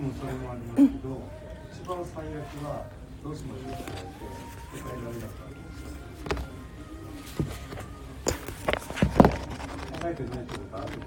うん、それもありますけど、一番最悪はどうしましょうって言われて答えられなかった考えてないってことはあるけど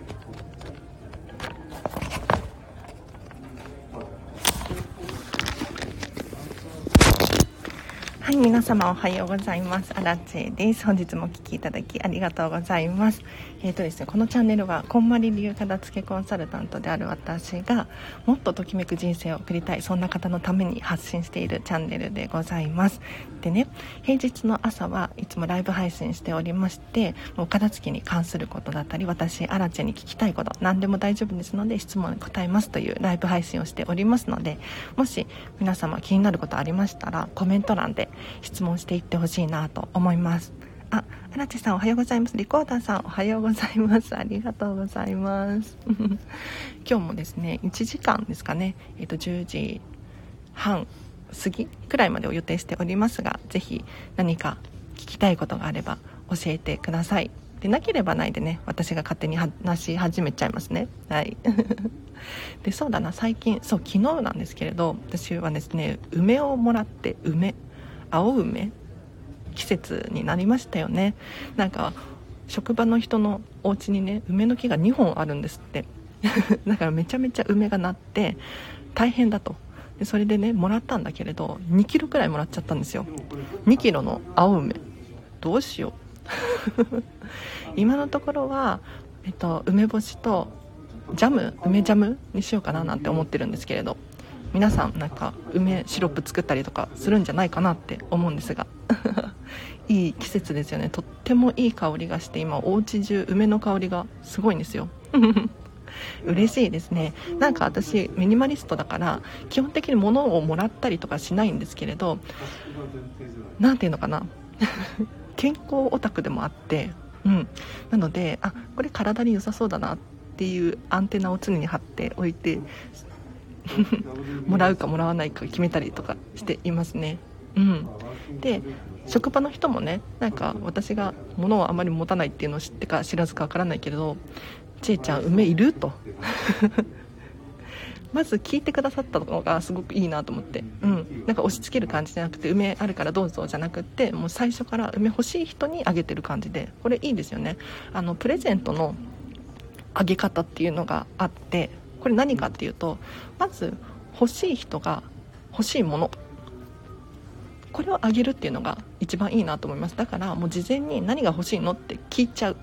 はい、皆様おはようございます。アラチェです。本日もお聞きいただきありがとうございます。え、ー、とですね、このチャンネルは、こんまり流片付けコンサルタントである私が、もっとときめく人生を送りたい、そんな方のために発信しているチャンネルでございます。でね、平日の朝はいつもライブ配信しておりまして、お片付けに関することだったり、私、アラチェに聞きたいこと、何でも大丈夫ですので、質問に答えますというライブ配信をしておりますので、もし皆様気になることありましたら、コメント欄で質問していってほしいなと思います。あ、荒地さんおはようございます。リコーダーさんおはようございます。ありがとうございます。今日もですね、1時間ですかね、えっ、ー、と、10時半過ぎくらいまでを予定しておりますが、ぜひ何か聞きたいことがあれば教えてください。でなければないでね、私が勝手に話し始めちゃいますね。はい。で、そうだな、最近、そう、昨日なんですけれど、私はですね、梅をもらって、梅、青梅季節になりましたよね。なんか職場の人のお家にね梅の木が2本あるんですって。だからめちゃめちゃ梅がなって大変だと。でそれでねもらったんだけれど2キロくらいもらっちゃったんですよ。2キロの青梅。どうしよう。今のところは、えっと、梅干しとジャム梅ジャムにしようかななんて思ってるんですけれど。皆さんなんか梅シロップ作ったりとかするんじゃないかなって思うんですが。いい季節ですよね。とってもいい香りがして今お家中梅の香りがすごいんですよ。嬉しいですね。なんか私ミニマリストだから基本的に物をもらったりとかしないんですけれど何ていうのかな。健康オタクでもあってうん。なのであこれ体に良さそうだなっていうアンテナを常に張っておいて もらうかもらわないか決めたりとかしていますね。うん。で職場の人もねなんか私が物をあまり持たないっていうのを知ってか知らずかわからないけれど「ちえちゃん梅いる?」と。まず聞いてくださったのがすごくいいなと思って、うん、なんか押し付ける感じじゃなくて梅あるからどうぞじゃなくってもう最初から梅欲しい人にあげてる感じで。これいいですよね。あのプレゼントのあげ方っていうのがあってこれ何かっていうとまず欲しい人が欲しいものこれをあげるっていうのが一番いいなと思います。だからもう事前に何が欲しいのって聞いちゃう。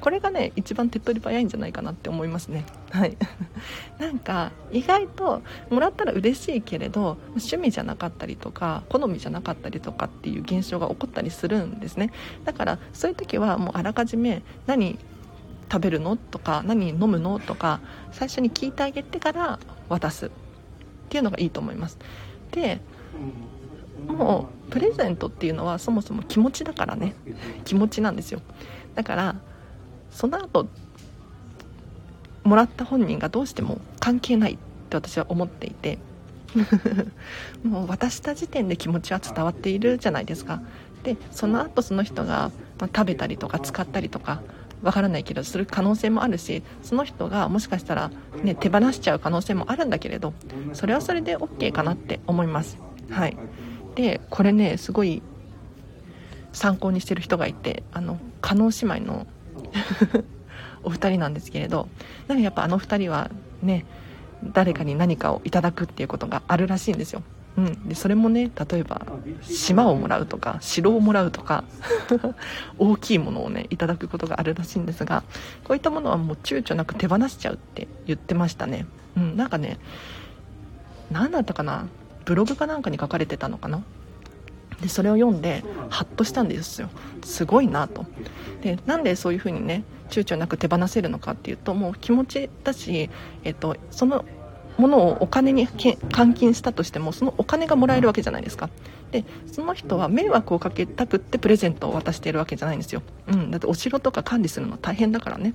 これがね一番手っ取り早いんじゃないかなって思いますね。はい。なんか意外ともらったら嬉しいけれど趣味じゃなかったりとか好みじゃなかったりとかっていう現象が起こったりするんですね。だからそういう時はもうあらかじめ何食べるのとか何飲むのとか最初に聞いてあげてから渡すっていうのがいいと思います。でもうプレゼントっていうのはそもそも気持ちだからね。気持ちなんですよ。だからその後もらった本人がどうしても関係ないって私は思っていて。もう渡した時点で気持ちは伝わっているじゃないですか。でその後その人が、食べたりとか使ったりとかわからないけどする可能性もあるしその人がもしかしたら、ね、手放しちゃう可能性もあるんだけれどそれはそれで OK かなって思います。はい。これねすごい参考にしてる人がいてあの加納姉妹の お二人なんですけれどなんかやっぱあの二人はね誰かに何かをいただくっていうことがあるらしいんですよ。うん、でそれもね例えば島をもらうとか城をもらうとか 大きいものをねいただくことがあるらしいんですがこういったものはもう躊躇なく手放しちゃうって言ってましたね、うん、なんかね何だったかな？ブログかなんかに書かれてたのかな？でそれを読んでハッとしたんですよ。すごいなと。でなんでそういう風にね躊躇なく手放せるのかっていうともう気持ちだし、えっと、そのものをお金に換金したとしてもそのお金がもらえるわけじゃないですか。でその人は迷惑をかけたくってプレゼントを渡しているわけじゃないんですよ、うん、だってお城とか管理するの大変だからね。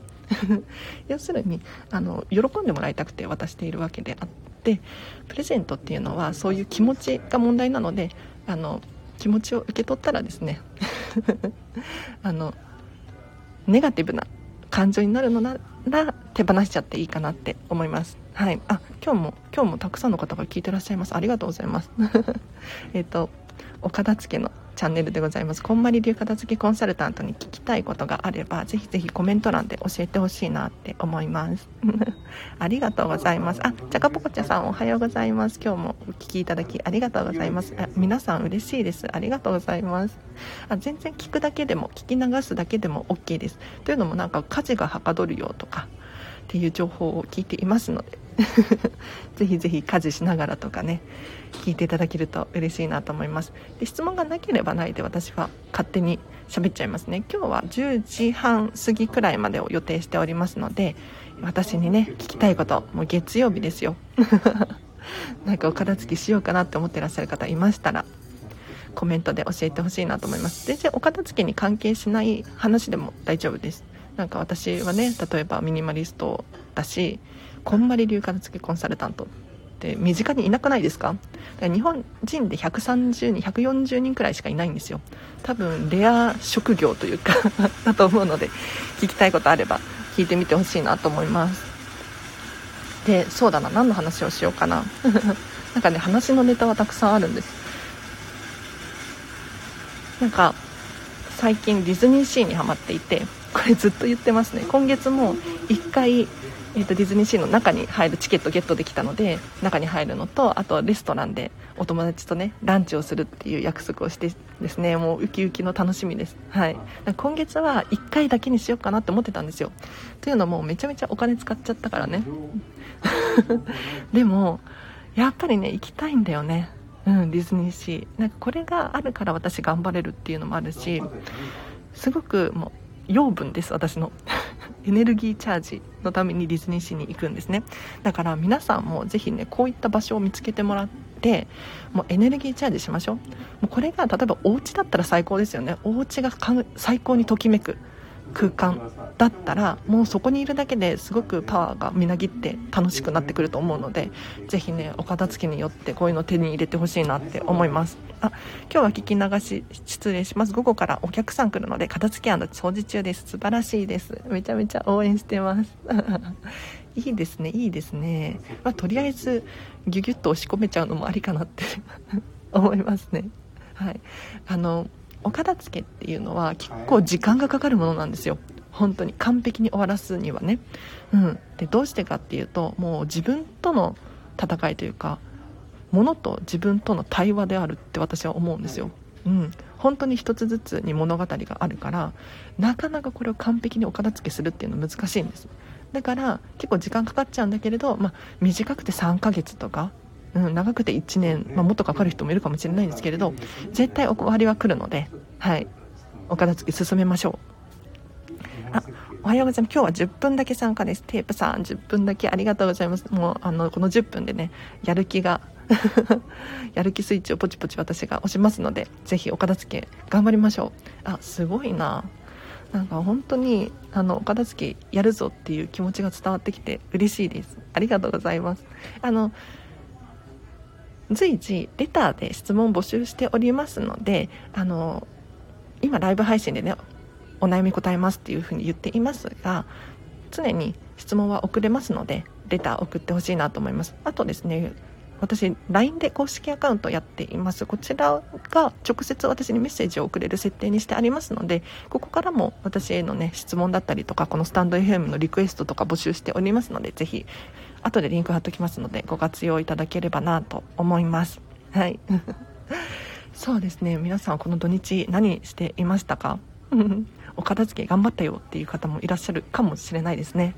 要するにあの喜んでもらいたくて渡しているわけであってプレゼントっていうのはそういう気持ちが問題なのであの気持ちを受け取ったらですね あのネガティブな感情になるのなら手放しちゃっていいかなって思います。はい。あ今日も今日もたくさんの方が聞いてらっしゃいます。ありがとうございます。えっとお片付けのチャンネルでございます。こんまり流片付けコンサルタントに聞きたいことがあればぜひぜひコメント欄で教えてほしいなって思います。ありがとうございます。あじゃかぽこちゃさんおはようございます。今日もお聞きいただきありがとうございます。あ皆さん嬉しいです。ありがとうございます。あ全然聞くだけでも聞き流すだけでも OK です。というのもなんか家事がはかどるよとかっていう情報を聞いていますので ぜひぜひ家事しながらとかね聞いていただけると嬉しいなと思います。で質問がなければないで私は勝手に喋っちゃいますね。今日は10時半過ぎくらいまでを予定しておりますので私にね聞きたいこともう月曜日ですよ。なんかお片付けしようかなって思ってらっしゃる方いましたらコメントで教えてほしいなと思います。全然お片付けに関係しない話でも大丈夫です。なんか私はね例えばミニマリストだしこんまり流片付けコンサルタントって身近にいなくないですか？日本人で130人140人くらいしかいないんですよ。多分レア職業というか だと思うので聞きたいことあれば聞いてみてほしいなと思います。でそうだな何の話をしようかな。なんかね話のネタはたくさんあるんです。なんか最近ディズニーシーにハマっていてこれずっと言ってますね。今月も1回、えーと、ディズニーシーの中に入るチケットゲットできたので中に入るのとあとレストランでお友達とねランチをするっていう約束をしてですねもうウキウキの楽しみです。はい。今月は1回だけにしようかなって思ってたんですよ。というのもめちゃめちゃお金使っちゃったからね。でもやっぱりね行きたいんだよね。うん、ディズニーシー。なんかこれがあるから私頑張れるっていうのもあるしすごくもう養分です私の。エネルギーチャージのためにディズニーシーに行くんですね。だから皆さんもぜひねこういった場所を見つけてもらってもうエネルギーチャージしましょう。もうこれが例えばお家だったら最高ですよね。お家が最高にときめく。空間だったらもうそこにいるだけですごくパワーがみなぎって楽しくなってくると思うのでぜひねお片付けによってこういうの手に入れてほしいなって思います。あ今日は聞き流し失礼します。午後からお客さん来るので片付け掃除中です。素晴らしいです。めちゃめちゃ応援してます。いいですねいいですね、まあ、とりあえずギュギュッと押し込めちゃうのもありかなって 思いますね。はい。あのお片付けっていうのは結構時間がかかるものなんですよ。本当に完璧に終わらすにはね、うん、でどうしてかっていうともう自分との戦いというかものと自分との対話であるって私は思うんですよ、うん、本当に一つずつに物語があるからなかなかこれを完璧にお片付けするっていうのは難しいんです。だから結構時間かかっちゃうんだけれど、まあ、短くて3ヶ月とかうん、長くて1年、まあ、もっとかかる人もいるかもしれないんですけれど絶対おわりは来るので、はい、お片付け進めましょう。あおはようございます。今日は10分だけ参加です。テープさん10分だけありがとうございます。もうあのこの10分でねやる気が やる気スイッチをポチポチ私が押しますのでぜひお片付け頑張りましょう。あすごいな。なんか本当にあのお片付けやるぞっていう気持ちが伝わってきて嬉しいです。ありがとうございます。あの随時レターで質問募集しておりますのであの今ライブ配信でねお悩み答えますっていうふうに言っていますが常に質問は送れますのでレター送ってほしいなと思います。あとですね私 LINE で公式アカウントやっています。こちらが直接私にメッセージを送れる設定にしてありますのでここからも私へのね質問だったりとかこのスタンド FM のリクエストとか募集しておりますのでぜひ後でリンク貼っときますのでご活用いただければなと思います。はい。そうですね。皆さんこの土日何していましたか？お片付け頑張ったよっていう方もいらっしゃるかもしれないですね。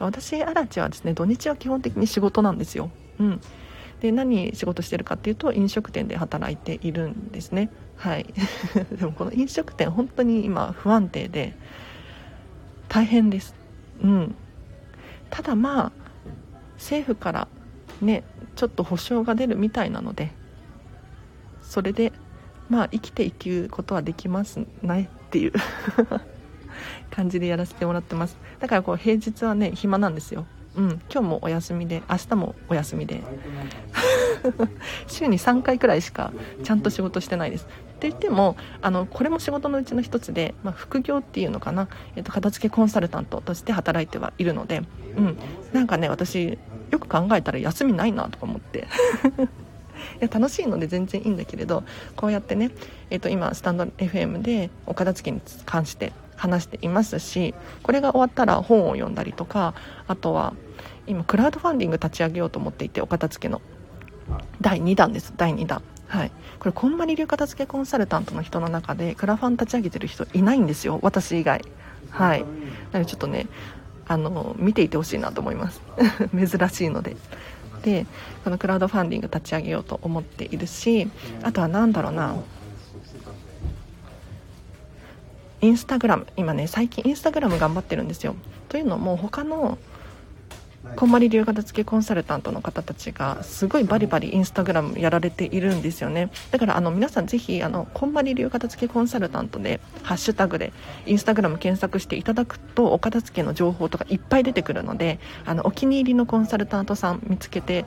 私アラチはですね土日は基本的に仕事なんですよ。うん。で何仕事してるかっていうと飲食店で働いているんですね。はい。でもこの飲食店本当に今不安定で大変です。うん。ただまあ政府からねちょっと保証が出るみたいなのでそれでまあ生きていくことはできますねっていう 感じでやらせてもらってます。だからこう平日はね暇なんですよ。うん今日もお休みで明日もお休みで。週に3回くらいしかちゃんと仕事してないです。って言ってもあのこれも仕事のうちの一つで、まあ、副業っていうのかな、えっと、片付けコンサルタントとして働いてはいるので、うん、なんかね私よく考えたら休みないなとか思って。いや楽しいので全然いいんだけれどこうやってね、えー、と今スタンド FM でお片付けに関して話していますしこれが終わったら本を読んだりとかあとは今クラウドファンディング立ち上げようと思っていてお片付けの。第2弾です。第2弾。はい。これこんまり流片付けコンサルタントの人の中でクラファン立ち上げてる人いないんですよ。私以外。はい。なのでちょっとねあの見ていてほしいなと思います。珍しいので。でこのクラウドファンディング立ち上げようと思っているしあとは何だろうな。インスタグラム。今ね最近インスタグラム頑張ってるんですよ。というのも他のこんまり流片付けコンサルタントの方たちがすごいバリバリインスタグラムやられているんですよね。だからあの皆さんぜひあのこんまり流片付けコンサルタントでハッシュタグでインスタグラム検索していただくとお片付けの情報とかいっぱい出てくるのであのお気に入りのコンサルタントさん見つけて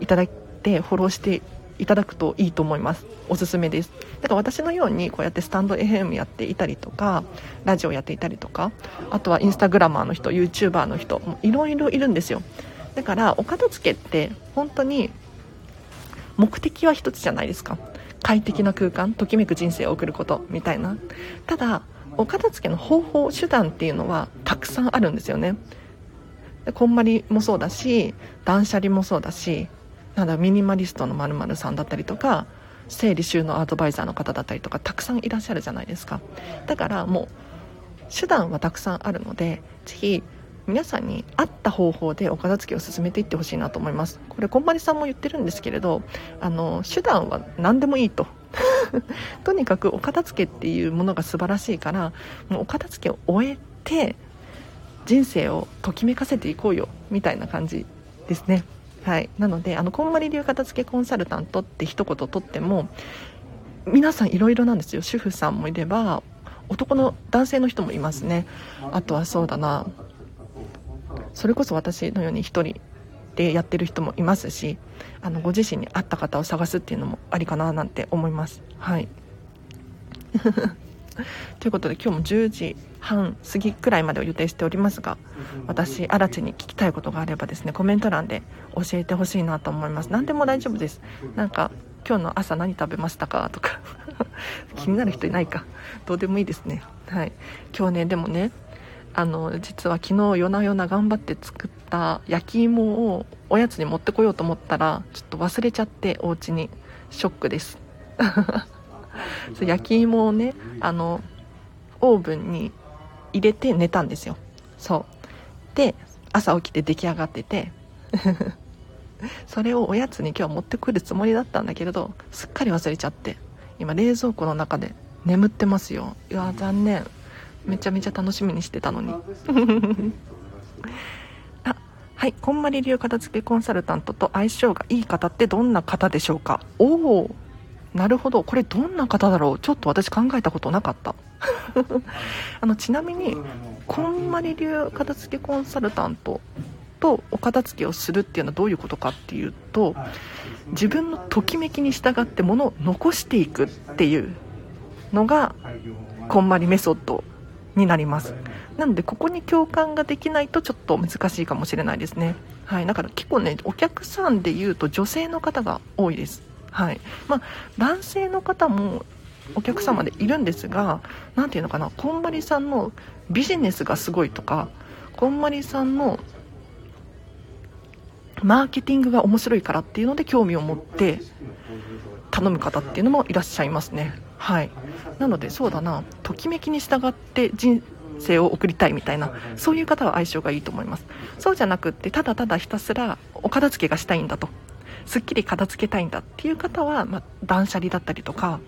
いただいてフォローしていただくといいと思います。おすすめです。だから私のようにこうやってスタンド FM やっていたりとかラジオやっていたりとかあとはインスタグラマーの人 YouTuber の人いろいろいるんですよ。だからお片付けって本当に目的は一つじゃないですか。快適な空間ときめく人生を送ることみたいな。ただお片付けの方法手段っていうのはたくさんあるんですよね。こんまりもそうだし断捨離もそうだしなんだミニマリストのまるさんだったりとか整理収納アドバイザーの方だったりとかたくさんいらっしゃるじゃないですか。だからもう手段はたくさんあるのでぜひ皆さんに合った方法でお片付けを進めていってほしいなと思います。これこんまりさんも言ってるんですけれどあの手段は何でもいいと。とにかくお片付けっていうものが素晴らしいからもうお片付けを終えて人生をときめかせていこうよみたいな感じですね。はい、なのであのこんまり流片付けコンサルタントって一言とっても皆さんいろいろなんですよ。主婦さんもいれば男の男性の人もいますね。あとはそうだな。それこそ私のように1人でやってる人もいますしあのご自身に合った方を探すっていうのもありかななんて思います。はい。ということで今日も10時半過ぎくらいまでを予定しておりますが私新地に聞きたいことがあればですねコメント欄で教えてほしいなと思います。何でも大丈夫です。なんか今日の朝何食べましたかとか。気になる人いないか。どうでもいいですね。はい。今日ねでもねあの実は昨日夜な夜な頑張って作った焼き芋をおやつに持ってこようと思ったらちょっと忘れちゃってお家に。ショックです。そう焼き芋をねあのオーブンに入れて寝たんですよ。そう。で朝起きて出来上がってて。それをおやつに今日持ってくるつもりだったんだけれどすっかり忘れちゃって。今冷蔵庫の中で眠ってますよ。いや残念。めちゃめちゃ楽しみにしてたのに。あはい。こんまり流片付けコンサルタントと相性がいい方ってどんな方でしょうか？おおなるほど。これどんな方だろう。ちょっと私考えたことなかった。あのちなみにこんまり流片付けコンサルタントとお片付けをするっていうのはどういうことかっていうと自分のときめきに従ってものを残していくっていうのがこんまりメソッドになります。なのでここに共感ができないとちょっと難しいかもしれないですね。はい。だから結構ねお客さんで言うと女性の方が多いです。はい。まあ、男性の方もお客様でいるんですが何ていうのかなこんまりさんのビジネスがすごいとかこんまりさんのマーケティングが面白いからっていうので興味を持って頼む方っていうのもいらっしゃいますね。はい。なのでそうだなときめきに従って人生を送りたいみたいなそういう方は相性がいいと思います。そうじゃなくってただただひたすらお片付けがしたいんだと。すっきり片付けたいんだっていう方は、まあ、断捨離だったりとか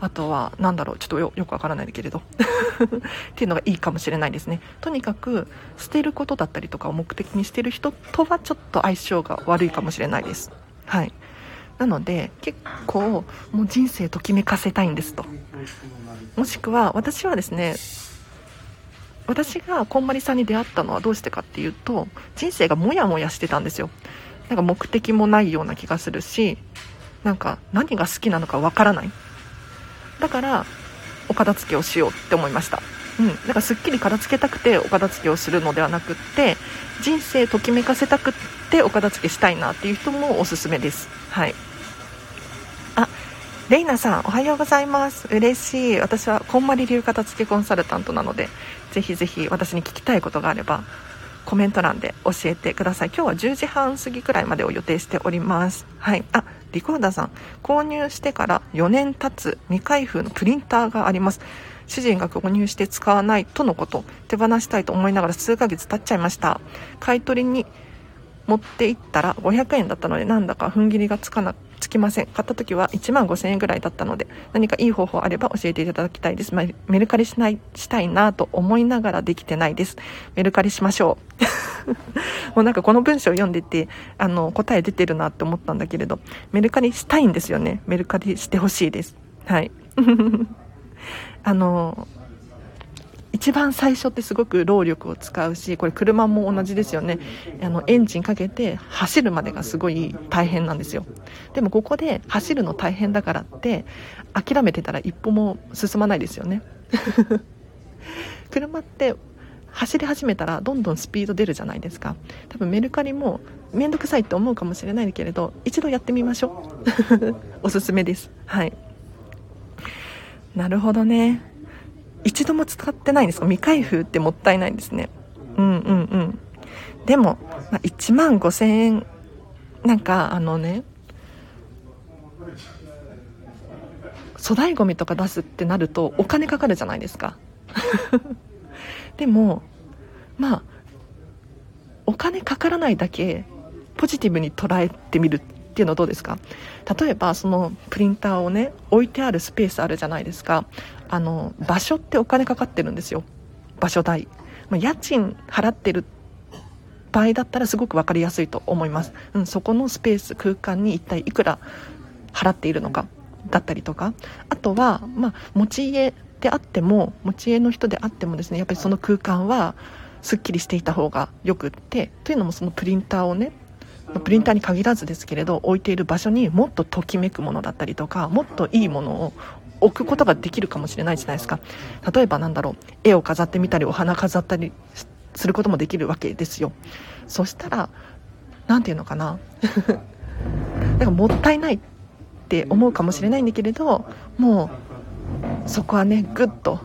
あとは何だろうちょっとよくわからないけれど っていうのがいいかもしれないですね。とにかく捨てることだったりとかを目的にしてる人とはちょっと相性が悪いかもしれないです。はい。なので結構もう人生ときめかせたいんですと。もしくは私はですね私がこんまりさんに出会ったのはどうしてかっていうと人生がモヤモヤしてたんですよ。なんか目的もないような気がするしなんか何が好きなのかわからない。だからお片付けをしようって思いました。うん、なんかすっきり片付けたくてお片付けをするのではなくって人生ときめかせたくってお片付けしたいなっていう人もおすすめです。はい。あレイナさんおはようございます。嬉しい。私はこんまり流片付けコンサルタントなのでぜひぜひ私に聞きたいことがあればコメント欄で教えてください。今日は10時半過ぎくらいまでを予定しております。はい。あリコーダーさん。購入してから4年経つ未開封のプリンターがあります。主人が購入して使わないとのこと。手放したいと思いながら数ヶ月経っちゃいました。買い取りに持って行ったら500円だったのでなんだか踏ん切りがつかなつきません。買った時は1万5000円ぐらいだったので何かいい方法あれば教えていただきたいです、まあ、メルカリしないしたいなと思いながらできてないです。メルカリしましょう。もうなんかこの文章を読んでてあの答え出てるなって思ったんだけれどメルカリしたいんですよね。メルカリしてほしいです。はい。あの一番最初ってすごく労力を使うしこれ車も同じですよね。あのエンジンかけて走るまでがすごい大変なんですよ。でもここで走るの大変だからって諦めてたら一歩も進まないですよね。車って走り始めたらどんどんスピード出るじゃないですか。多分メルカリも面倒くさいって思うかもしれないけれど一度やってみましょう。おすすめです。はい。なるほどね。一度も使ってないんですか？未開封ってもったいないですね。うんうんうん。でも、まあ、1万5000円なんかあのね粗大ごみとか出すってなるとお金かかるじゃないですか。でもまあお金かからないだけポジティブに捉えてみるっていうのはどうですか？例えばそのプリンターをね置いてあるスペースあるじゃないですか。あの場所ってお金かかってるんですよ。場所代、まあ、家賃払ってる場合だったらすごく分かりやすいと思います、うん、そこのスペース空間に一体いくら払っているのかだったりとか。あとは、まあ、持ち家であっても持ち家の人であってもですねやっぱりその空間はすっきりしていた方がよくって。というのもそのプリンターをねプリンターに限らずですけれど置いている場所にもっとときめくものだったりとかもっといいものを置くことができるかもしれないじゃないですか。例えばなんだろう。絵を飾ってみたりお花飾ったりすることもできるわけですよ。そしたら何て言うのかな。なんかもったいないって思うかもしれないんだけれどもうそこはねぐっと。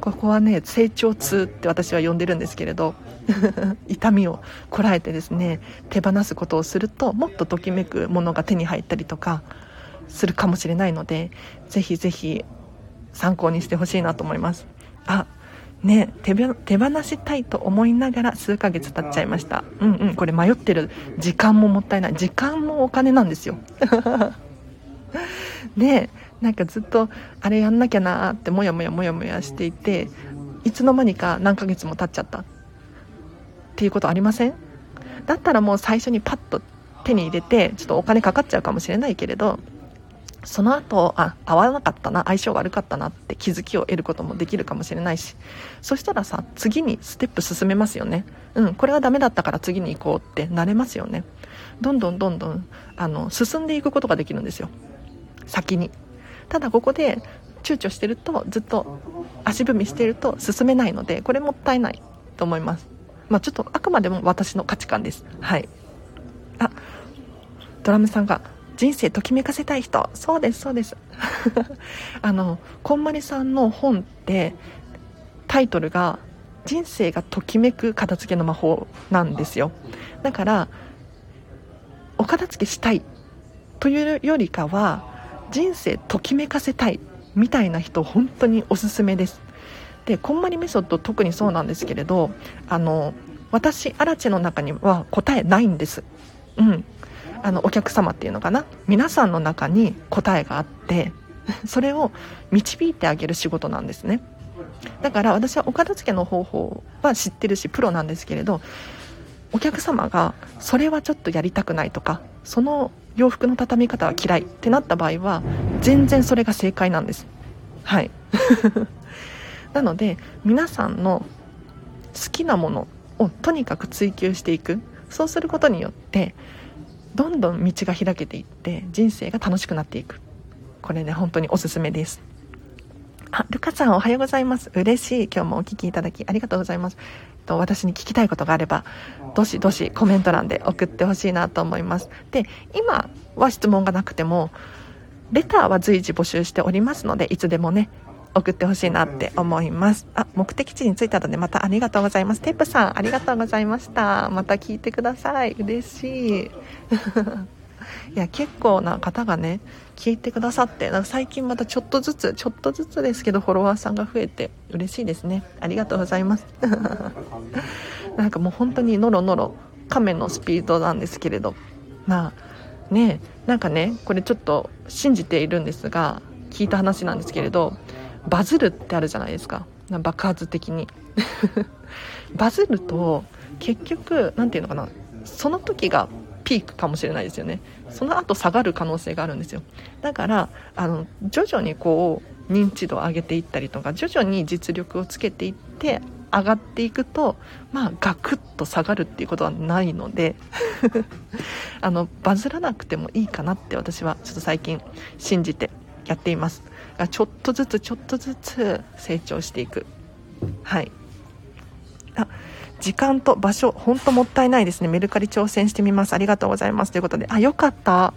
ここはね成長痛って私は呼んでるんですけれど 痛みをこらえてですね手放すことをするともっとときめくものが手に入ったりとかするかもしれないのでぜひぜひ参考にしてほしいなと思います。あね手手放したいと思いながら数ヶ月経っちゃいました。うんうんこれ迷ってる時間ももったいない。時間もお金なんですよ。で なんかずっとあれやんなきゃなってもやもやもやもやしていていつの間にか何ヶ月も経っちゃった。っていうことありません？だったらもう最初にパッと手に入れてちょっとお金かかっちゃうかもしれないけれどその後あ合わなかったな相性悪かったなって気づきを得ることもできるかもしれないし。そしたらさ次にステップ進めますよね。うんこれはダメだったから次に行こうってなれますよね。どんどんどんどんあの進んでいくことができるんですよ。先に。ただここで躊躇してるとずっと足踏みしてると進めないのでこれもったいないと思います。まあちょっとあくまでも私の価値観です。はい。あドラムさんが人生ときめかせたい人。そうですそうです。あのこんまりさんの本ってタイトルが「人生がときめく片付けの魔法」なんですよ。だからお片付けしたいというよりかは人生ときめかせたいみたいな人本当におすすめです。でこんまりメソッド特にそうなんですけれどあの私アラチェの中には答えないんです。うん。あのお客様っていうのかな？皆さんの中に答えがあって それを導いてあげる仕事なんですね。だから私はお片付けの方法は知ってるしプロなんですけれどお客様がそれはちょっとやりたくないとかその洋服の畳み方は嫌いってなった場合は全然それが正解なんです。はい。なので皆さんの好きなものをとにかく追求していく。そうすることによってどんどん道が開けていって人生が楽しくなっていくこれね本当におすすめですあ、ルカさんおはようございます。嬉しい。今日もお聞きいただきありがとうございます。と私に聞きたいことがあれば、どしどしコメント欄で送ってほしいなと思います。で、今は質問がなくても、レターは随時募集しておりますので、いつでもね、送ってほしいなって思います。あ、目的地に着いたのでまたありがとうございます。テープさん、ありがとうございました。また聞いてください。嬉しい。いや結構な方がね聞いてくださってなんか最近またちょっとずつちょっとずつですけどフォロワーさんが増えて嬉しいですねありがとうございます なんかもう本当にノロノロ亀のスピードなんですけれどまあねなんかねこれちょっと信じているんですが聞いた話なんですけれどバズるってあるじゃないですか。爆発的に。バズると結局何て言うのかな。その時がピークかもしれないですよね。その後下がる可能性があるんですよ。だからあの徐々にこう認知度を上げていったりとか徐々に実力をつけていって上がっていくとまあガクッと下がるっていうことはないので あのバズらなくてもいいかなって私はちょっと最近信じてやっています。ちょっとずつちょっとずつ成長していくはいあ時間と場所、本当もったいないですね。メルカリ挑戦してみます。ありがとうございます。ということで、あ、よかった。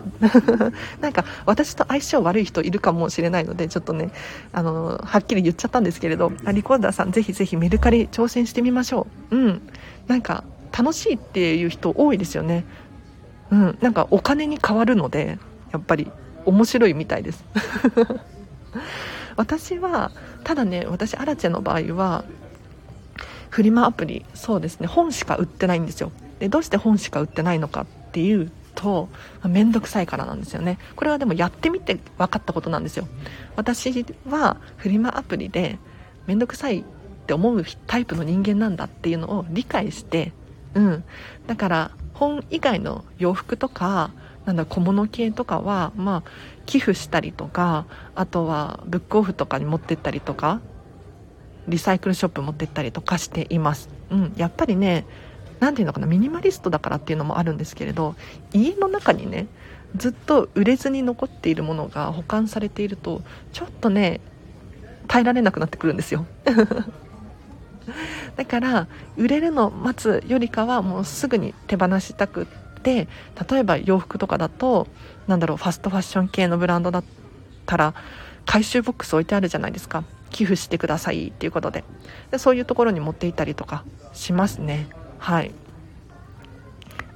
なんか、私と相性悪い人いるかもしれないので、ちょっとね、あの、はっきり言っちゃったんですけれど、リコーダーさん、ぜひぜひメルカリ挑戦してみましょう。うん。なんか、楽しいっていう人多いですよね。うん。なんか、お金に変わるので、やっぱり、面白いみたいです。私は、ただね、私、アラチェの場合は、フリマアプリそうですね本しか売ってないんですよ。でどうして本しか売ってないのかっていうと面倒くさいからなんですよね。これはでもやってみて分かったことなんですよ。私はフリマアプリで面倒くさいって思うタイプの人間なんだっていうのを理解してうん。だから本以外の洋服とかなんだ小物系とかはまあ寄付したりとかあとはブックオフとかに持ってったりとかリサイクルショップ持ってったりとかしています、うん、やっぱりね何ていうのかなミニマリストだからっていうのもあるんですけれど家の中にねずっと売れずに残っているものが保管されているとちょっとね耐えられなくなってくるんですよ。だから売れるのを待つよりかはもうすぐに手放したくって例えば洋服とかだとなんだろうファストファッション系のブランドだったら回収ボックス置いてあるじゃないですか。寄付してくださいっていうことで。でそういうところに持っていたりとかしますね。はい。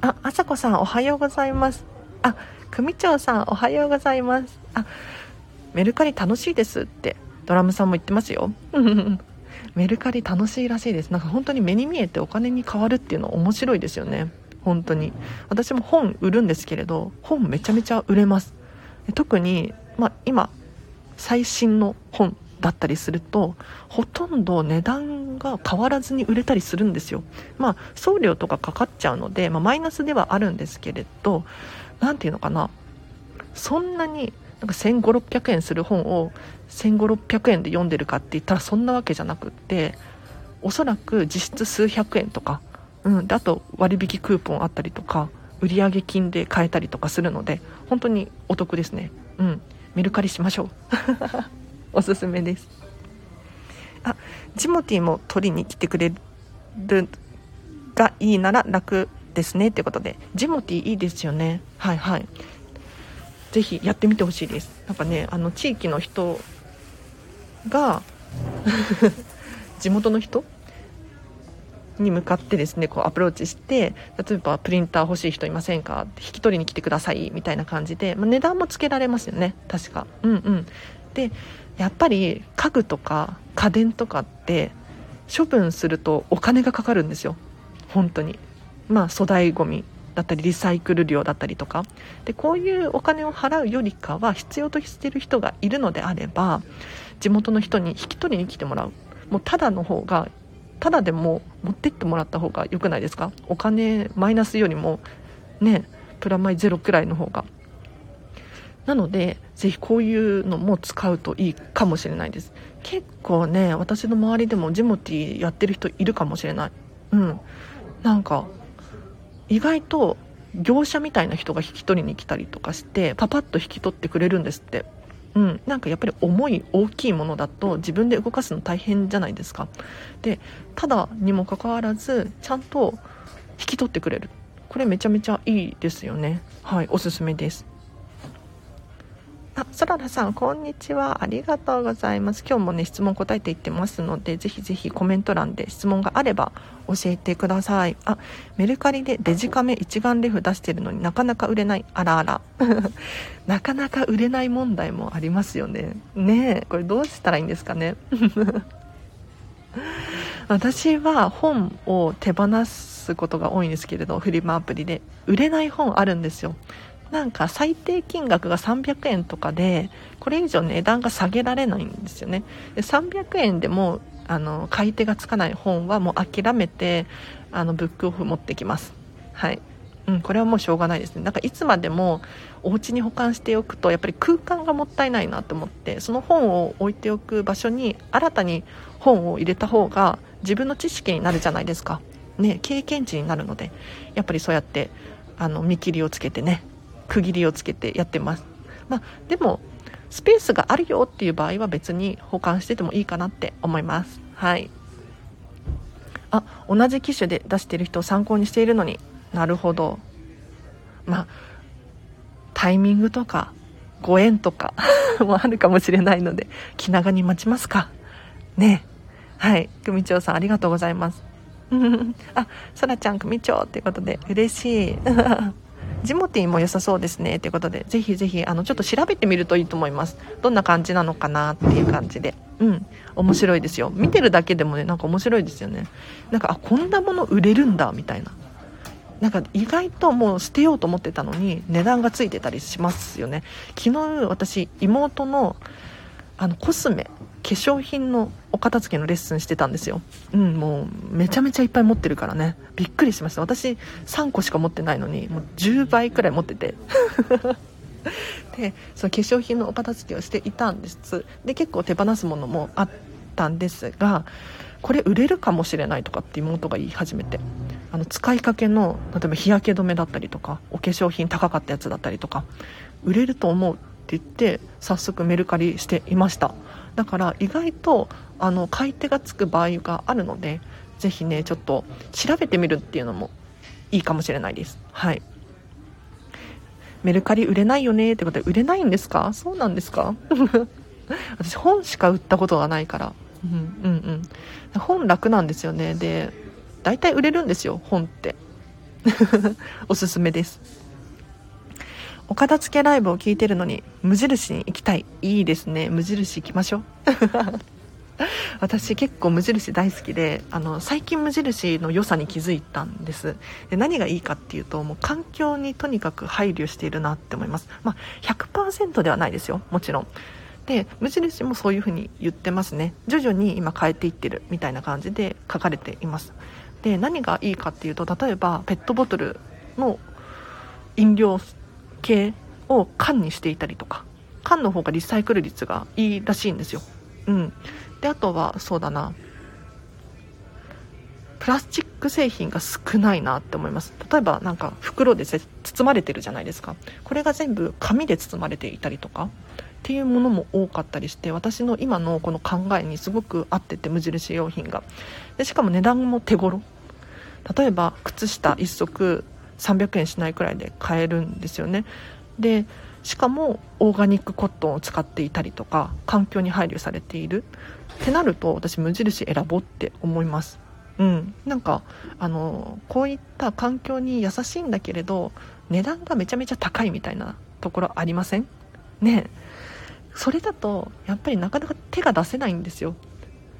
ああさこさんおはようございます。あ組長さんおはようございます。あメルカリ楽しいですってドラムさんも言ってますよ。メルカリ楽しいらしいです。なんか本当に目に見えてお金に変わるっていうの面白いですよね。本当に。私も本売るんですけれど本めちゃめちゃ売れます。特に、まあ、今最新の本だったりするとほとんど値段が変わらずに売れたりするんですよ。まあ送料とかかかっちゃうので、まあ、マイナスではあるんですけれど何て言うのかな。そんなになんか1500600円する本を1500600円で読んでるかって言ったらそんなわけじゃなくっておそらく実質数百円とか、うん、であと割引クーポンあったりとか売上金で買えたりとかするので本当にお得ですね。うんメルカリしましょう。おすすめです。あジモティも取りに来てくれるがいいなら楽ですね。ってことで。ジモティいいですよね。はいはい。ぜひやってみてほしいです。なんかねあの地域の人が 地元の人に向かってですねこうアプローチして例えばプリンター欲しい人いませんか？引き取りに来てくださいみたいな感じで、まあ、値段もつけられますよね。確か。うんうん。でやっぱり家具とか家電とかって処分するとお金がかかるんですよ。本当に。まあ粗大ごみだったりリサイクル料だったりとか。でこういうお金を払うよりかは必要としている人がいるのであれば地元の人に引き取りに来てもらう。もうただの方がただでも持ってってもらった方が良くないですか？お金マイナスよりもねプラマイゼロくらいの方が。なのでぜひこういうのも使うといいかもしれないです。結構ね私の周りでもジモティやってる人いるかもしれない。うん。なんか意外と業者みたいな人が引き取りに来たりとかしてパパッと引き取ってくれるんですって。うん、なんかやっぱり重い大きいものだと自分で動かすの大変じゃないですか。でただにもかかわらずちゃんと引き取ってくれる。これめちゃめちゃいいですよね。はいおすすめです。あ、そららさん、こんにちは。ありがとうございます。今日もね、質問答えていってますので、ぜひぜひコメント欄で質問があれば教えてください。あ、メルカリでデジカメ一眼レフ出してるのになかなか売れない。あらあら。なかなか売れない問題もありますよね。ねえ、これどうしたらいいんですかね。私は本を手放すことが多いんですけれど、フリマアプリで。売れない本あるんですよ。なんか最低金額が300円とかでこれ以上値段が下げられないんですよねで300円でもあの買い手がつかない本はもう諦めてあのブックオフ持ってきますはいうん、これはもうしょうがないですね。なんかいつまでもお家に保管しておくとやっぱり空間がもったいないなと思ってその本を置いておく場所に新たに本を入れた方が自分の知識になるじゃないですか。ね、経験値になるのでやっぱりそうやってあの見切りをつけてね区切りをつけてやってます。まあ、でも、スペースがあるよっていう場合は別に保管しててもいいかなって思います。はい。あ、同じ機種で出してる人を参考にしているのになるほど。まあ、タイミングとか、ご縁とか もあるかもしれないので、気長に待ちますか。ねはい。組長さんありがとうございます。あ、そらちゃん組長っていうことで嬉しい。ジモティーも良さそうですね。ということでぜひぜひあのちょっと調べてみるといいと思います。どんな感じなのかなっていう感じで。うん。面白いですよ。見てるだけでもねなんか面白いですよね。なんかあこんなもの売れるんだみたいな。なんか意外ともう捨てようと思ってたのに値段がついてたりしますよね。昨日私妹のあのコスメ化粧品のお片付けのレッスンしてたんですよ。うんもうめちゃめちゃいっぱい持ってるからね。びっくりしました。私3個しか持ってないのにもう10倍くらい持ってて。でその化粧品のお片付けをしていたんです。で結構手放すものもあったんですがこれ売れるかもしれないとかって妹が言い始めて。あの使いかけの例えば日焼け止めだったりとかお化粧品高かったやつだったりとか売れると思うって言って早速メルカリしていました。だから意外とあの買い手がつく場合があるのでぜひねちょっと調べてみるっていうのもいいかもしれないです。はい。メルカリ売れないよねってことで売れないんですか？そうなんですか？私本しか売ったことがないから。うんうんうん。本楽なんですよね。で大体売れるんですよ本って。おすすめです。お片付けライブを聞いてるのに無印に行きたい。いいですね。無印行きましょう。私結構無印大好きであの最近無印の良さに気づいたんです。で何がいいかっていうともう環境にとにかく配慮しているなって思います、まあ、100%ではないですよ。もちろん。で無印もそういうふうに言ってますね。徐々に今変えていってるみたいな感じで書かれています。で何がいいかっていうと例えばペットボトルの飲料系を缶にしていたりとか缶の方がリサイクル率がいいらしいんですよ。うん。であとはそうだな。プラスチック製品が少ないなって思います。例えばなんか袋で包まれてるじゃないですか。これが全部紙で包まれていたりとかっていうものも多かったりして私の今のこの考えにすごく合ってて無印用品が。でしかも値段も手頃。例えば靴下1足300円しないくらいで買えるんですよね。でしかもオーガニックコットンを使っていたりとか環境に配慮されている。ってなると私無印選ぼうって思います。うん。なんかあのこういった環境に優しいんだけれど値段がめちゃめちゃ高いみたいなところありません？ねそれだとやっぱりなかなか手が出せないんですよ。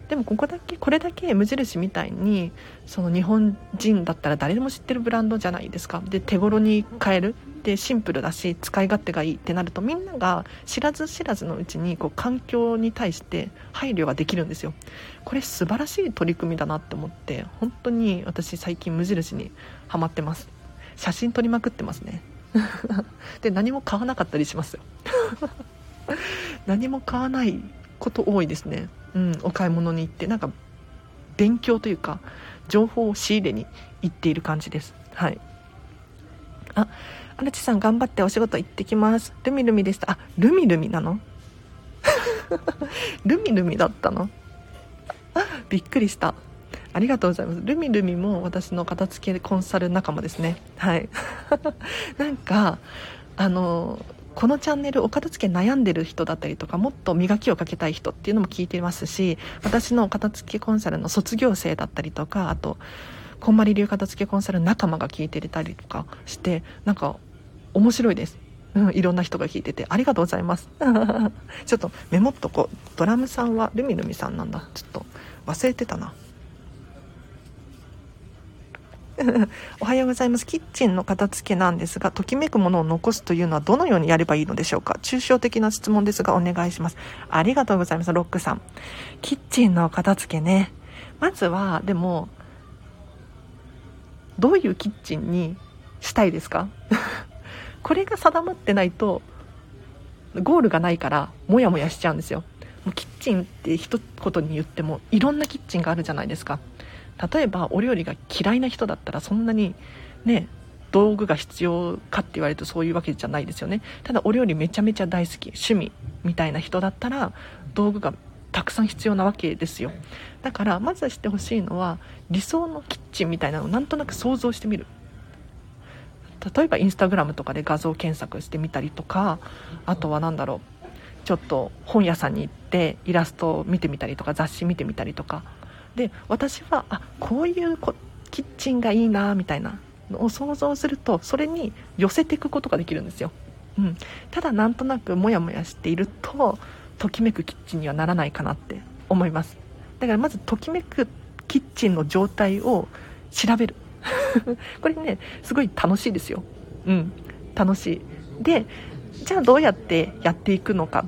でもここだけこれだけ無印みたいにその日本人だったら誰でも知ってるブランドじゃないですか。で手頃に買える。でシンプルだし使い勝手がいいってなるとみんなが知らず知らずのうちにこう環境に対して配慮ができるんですよ。これ素晴らしい取り組みだなって思って本当に私最近無印にハマってます。写真撮りまくってますね。で何も買わなかったりしますよ。何も買わないこと多いですね。うん、お買い物に行ってなんか勉強というか情報を仕入れに行っている感じです。はい。あ荒地さん頑張ってお仕事行ってきます。ルミルミでした。あルミルミなの？ルミルミだったの？びっくりした。ありがとうございます。ルミルミも私の片付けコンサル仲間ですね。はい。なんかあのこのチャンネルお片付け悩んでる人だったりとかもっと磨きをかけたい人っていうのも聞いてますし私のお片付けコンサルの卒業生だったりとかあとこんまり流片付けコンサル仲間が聞いてたりとかしてなんか面白いです。うん、いろんな人が聞いててありがとうございます。ちょっとメモっとこう。ドラムさんはルミルミさんなんだ。ちょっと忘れてたな。おはようございます。キッチンの片付けなんですがときめくものを残すというのはどのようにやればいいのでしょうか？抽象的な質問ですがお願いします。ありがとうございますロックさん。キッチンの片付けね。まずはでもどういうキッチンにしたいですか？これが定まってないとゴールがないからモヤモヤしちゃうんですよ。もうキッチンって一言に言ってもいろんなキッチンがあるじゃないですか。例えばお料理が嫌いな人だったらそんなにね道具が必要かって言われるとそういうわけじゃないですよね。ただお料理めちゃめちゃ大好き趣味みたいな人だったら道具がたくさん必要なわけですよ。だからまずはしてほしいのは理想のキッチンみたいなのをなんとなく想像してみる。例えばインスタグラムとかで画像検索してみたりとかあとは何だろうちょっと本屋さんに行ってイラストを見てみたりとか雑誌見てみたりとか。で私はあこういうキッチンがいいなみたいなのを想像するとそれに寄せていくことができるんですよ、うん、ただなんとなくモヤモヤしているとときめくキッチンにはならないかなって思います。だからまずときめくキッチンの状態を調べる。これねすごい楽しいですよ。うん。楽しい。でじゃあどうやってやっていくのか。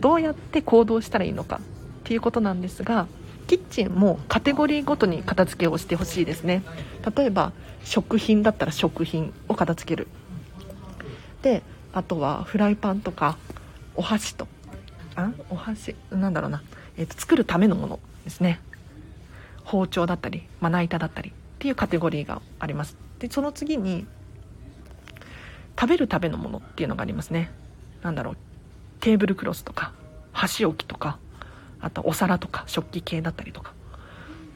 どうやって行動したらいいのかっていうことなんですがキッチンもカテゴリーごとに片付けをしてほしいですね。例えば食品だったら食品を片付ける。であとはフライパンとかお箸とあお箸なんだろうな、えーと作るためのものですね。包丁だったりまな板だったりっていうカテゴリーがあります。でその次に食べるためのものっていうのがありますね。何だろう。テーブルクロスとか箸置きとか。あとお皿とか食器系だったりとか。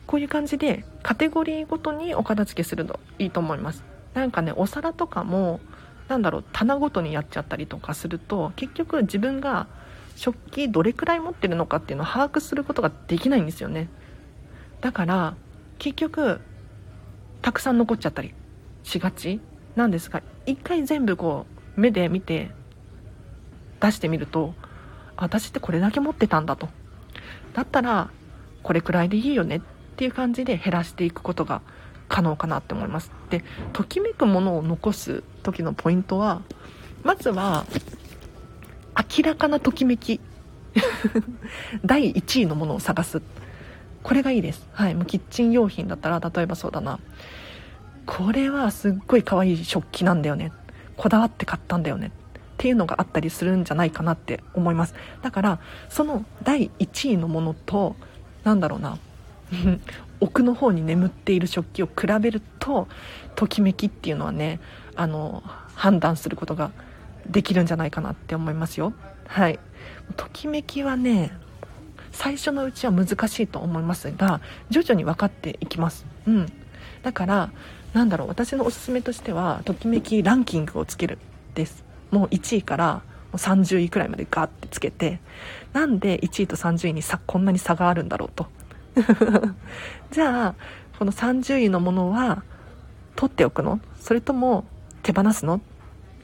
こういう感じでカテゴリーごとにお片付けするといいと思います。なんかねお皿とかもなんだろう棚ごとにやっちゃったりとかすると結局自分が食器どれくらい持ってるのかっていうのを把握することができないんですよね。だから結局たくさん残っちゃったりしがちなんですが一回全部こう目で見て出してみると私ってこれだけ持ってたんだと。だったらこれくらいでいいよねっていう感じで減らしていくことが可能かなって思いますでときめくものを残す時のポイントはまずは明らかなときめき 第1位のものを探すこれがいいです。はい。もうキッチン用品だったら、例えばそうだな。これはすっごい可愛い食器なんだよね。こだわって買ったんだよね。っていうのがあったりするんじゃないかなって思います。だから、その第1位のものと、なんだろうな。奥の方に眠っている食器を比べると、ときめきっていうのはね、あの、判断することができるんじゃないかなって思いますよ。はい。ときめきはね、最初のうちは難しいと思いますが徐々に分かっていきます、うん、だからなんだろう私のおすすめとしてはときめきランキングをつけるですもう1位からもう30位くらいまでガーってつけてなんで1位と30位にさこんなに差があるんだろうと。じゃあこの30位のものは取っておくの？それとも手放すの？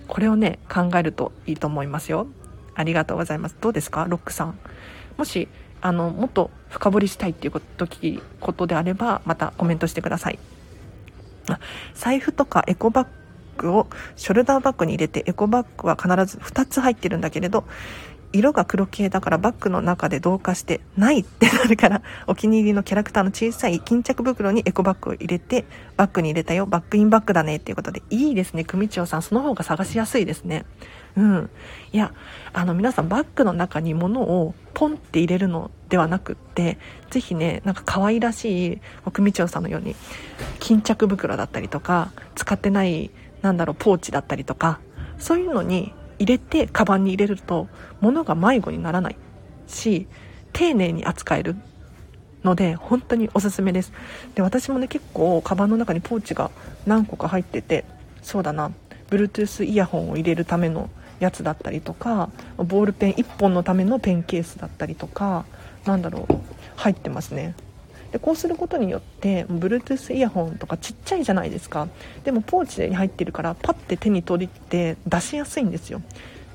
これをね考えるといいと思いますよ。ありがとうございます。どうですか？ロックさん。もしあのもっと深掘りしたいっていうことことであればまたコメントしてください。財布とかエコバッグをショルダーバッグに入れてエコバッグは必ず2つ入ってるんだけれど色が黒系だからバッグの中で同化してないってなるから お気に入りのキャラクターの小さい巾着袋にエコバッグを入れてバッグに入れたよ。バックインバッグだねっていうことでいいですね組長さん。その方が探しやすいですね。うん。いや、あの皆さんバッグの中に物をポンって入れるのではなくって、ぜひね、なんか可愛らしい、組長さんのように、巾着袋だったりとか、使ってない、なんだろう、ポーチだったりとか、そういうのに入れて、カバンに入れると、物が迷子にならない。し丁寧に扱えるので本当におすすめですで私もね結構カバンの中にポーチが何個か入っててそうだな Bluetooth イヤホンを入れるためのやつだったりとかボールペン1本のためのペンケースだったりとかなんだろう入ってますねでこうすることによって Bluetooth イヤホンとかちっちゃいじゃないですか。でもポーチに入ってるからパッて手に取りって出しやすいんですよ。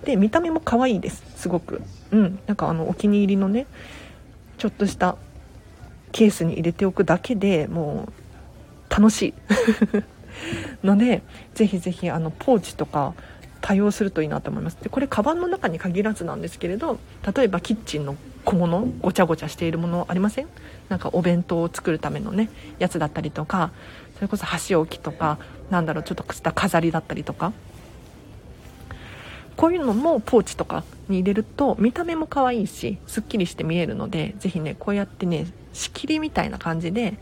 で見た目も可愛いですすごく。うん。なんかあのお気に入りのねちょっとしたケースに入れておくだけでもう楽しい。のでぜひぜひあのポーチとか多用するといいなと思います。でこれカバンの中に限らずなんですけれど例えばキッチンの小物ごちゃごちゃしているものありません？なんかお弁当を作るためのねやつだったりとかそれこそ箸置きとかなんだろうちょっとした飾りだったりとか。こういうのもポーチとかに入れると見た目も可愛いしすっきりして見えるのでぜひねこうやってね仕切りみたいな感じで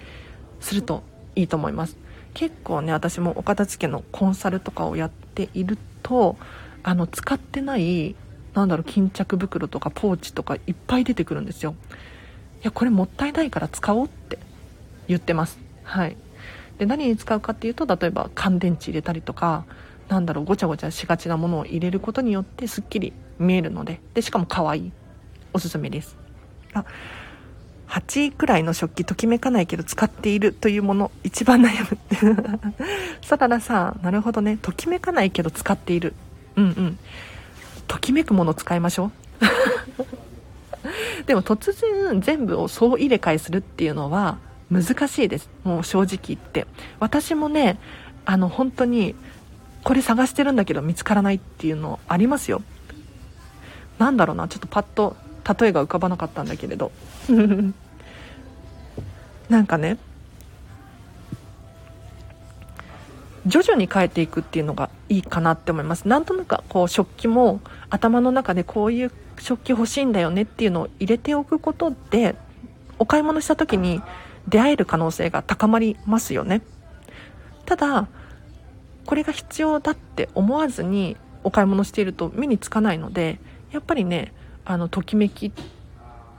するといいと思います。結構ね私もお片付けのコンサルとかをやっているとあの使ってないなんだろう巾着袋とかポーチとかいっぱい出てくるんですよ。いやこれもったいないから使おうって言ってます。はい。で何に使うかっていうと例えば乾電池入れたりとかなんだろうごちゃごちゃしがちなものを入れることによってすっきり見えるのででしかも可愛い。おすすめです。あ8位くらいの食器ときめかないけど使っているというもの一番悩む。そららさなるほどね。ときめかないけど使っている。うんうん。ときめくもの使いましょう。でも突然全部を総入れ替えするっていうのは難しいです。もう正直言って。私もねあの本当にこれ探してるんだけど見つからないっていうのありますよ。なんだろうなちょっとパッと例えが浮かばなかったんだけれど。なんかね徐々に変えていくっていうのがいいかなって思います。なんとなくこう食器も頭の中でこういう食器欲しいんだよねっていうのを入れておくことでお買い物した時に出会える可能性が高まりますよね。ただこれが必要だって思わずにお買い物していると目につかないのでやっぱりねあのときめき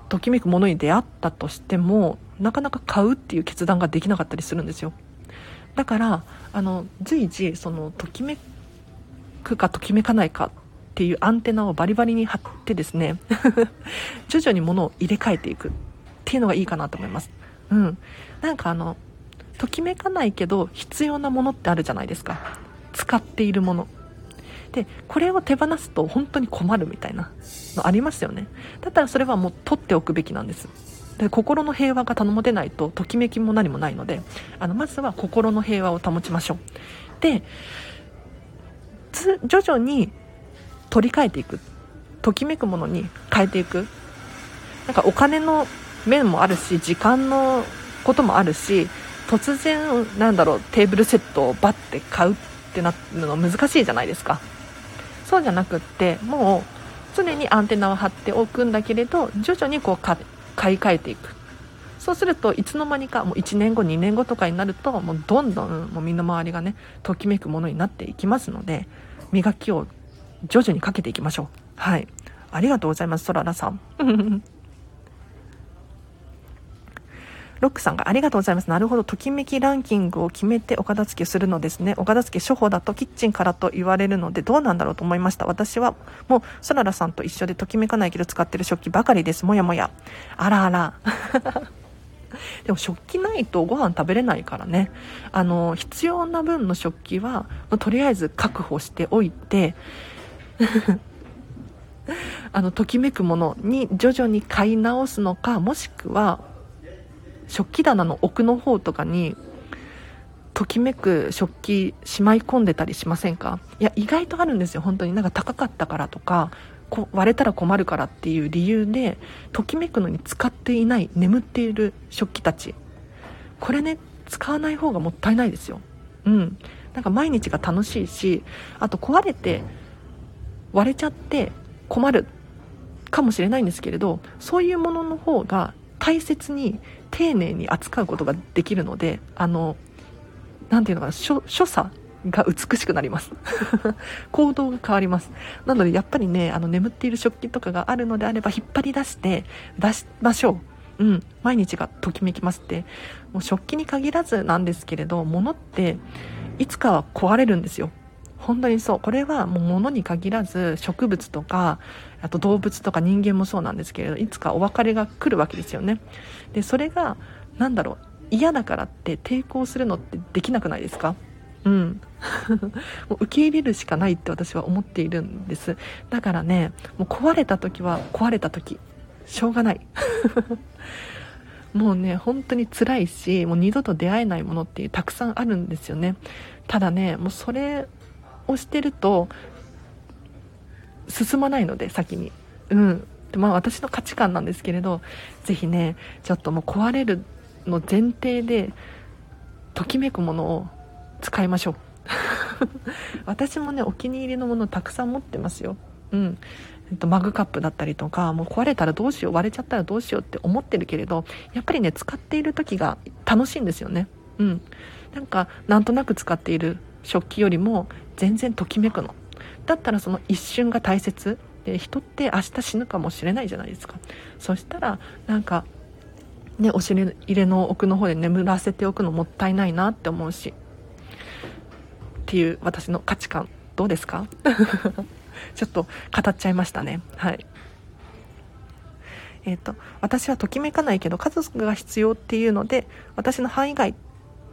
ときめくものに出会ったとしてもなかなか買うっていう決断ができなかったりするんですよ。だからあの随時そのときめくかときめかないかっていうアンテナをバリバリに張ってですね 徐々に物を入れ替えていくっていうのがいいかなと思います。うん。なんかあのときめかないけど必要なものってあるじゃないですか。使っているもの。でこれを手放すと本当に困るみたいなのありますよね。だったらそれはもう取っておくべきなんです。で心の平和が保てないとときめきも何もないのであのまずは心の平和を保ちましょう。で徐々に取り替えていく。ときめくものに変えていく。なんかお金の面もあるし時間のこともあるし突然なんだろうテーブルセットをバッて買うってなるの難しいじゃないですか。そうじゃなくってもう常にアンテナを張っておくんだけれど徐々にこう買買い替えていく。そうするといつの間にかもう1年後2年後とかになるともうどんどんもう身の回りがねときめくものになっていきますので磨きを徐々にかけていきましょう。はい。ありがとうございますそららさん。ロックさんがありがとうございます。なるほど。ときめきランキングを決めてお片付けするのですね。お片付け処方だとキッチンからと言われるのでどうなんだろうと思いました。私はもうそららさんと一緒でときめかないけど使ってる食器ばかりです。もやもや。あらあら。でも食器ないとご飯食べれないからね。あの、必要な分の食器は、とりあえず確保しておいて、あの、ときめくものに徐々に買い直すのか、もしくは食器棚の奥の方とかにときめく食器しまい込んでたりしませんか？いや意外とあるんですよ。本当に。なんか高かったからとかこ割れたら困るからっていう理由でときめくのに使っていない眠っている食器たち。これね使わない方がもったいないですよ。うん。なんか毎日が楽しいしあと壊れて割れちゃって困るかもしれないんですけれどそういうものの方が大切に丁寧に扱うことができるのであのなていうのかな所所作が美しくなります。行動が変わります。なのでやっぱりねあの眠っている食器とかがあるのであれば引っ張り出して出しましょう。うん毎日がときめきますって。もう食器に限らずなんですけれど物っていつかは壊れるんですよ。本当にそう。これはもう物に限らず植物とかあと動物とか人間もそうなんですけれどいつかお別れが来るわけですよね。でそれが何だろう嫌だからって抵抗するのってできなくないですか？うん。もう受け入れるしかないって私は思っているんです。だからねもう壊れた時は壊れた時。しょうがない。もうね本当に辛いしもう二度と出会えないものってたくさんあるんですよね。ただねもうそれをしてると進まないので先に。うん。でまあ私の価値観なんですけれどぜひねちょっともう壊れるの前提でときめくものを使いましょう。私もねお気に入りのものたくさん持ってますよ。うん。と、マグカップだったりとかもう壊れたらどうしよう割れちゃったらどうしようって思ってるけれどやっぱりね使っている時が楽しいんですよね。うん。なんかなんとなく使っている食器よりも全然ときめくの。だったらその一瞬が大切。で人って明日死ぬかもしれないじゃないですか。そしたらなんかねお尻入れの奥の方で眠らせておくのもったいないなって思うし。っていう私の価値観。どうですか？ちょっと語っちゃいましたね。はい。えっ、と私はときめかないけど家族が必要っていうので私の範囲外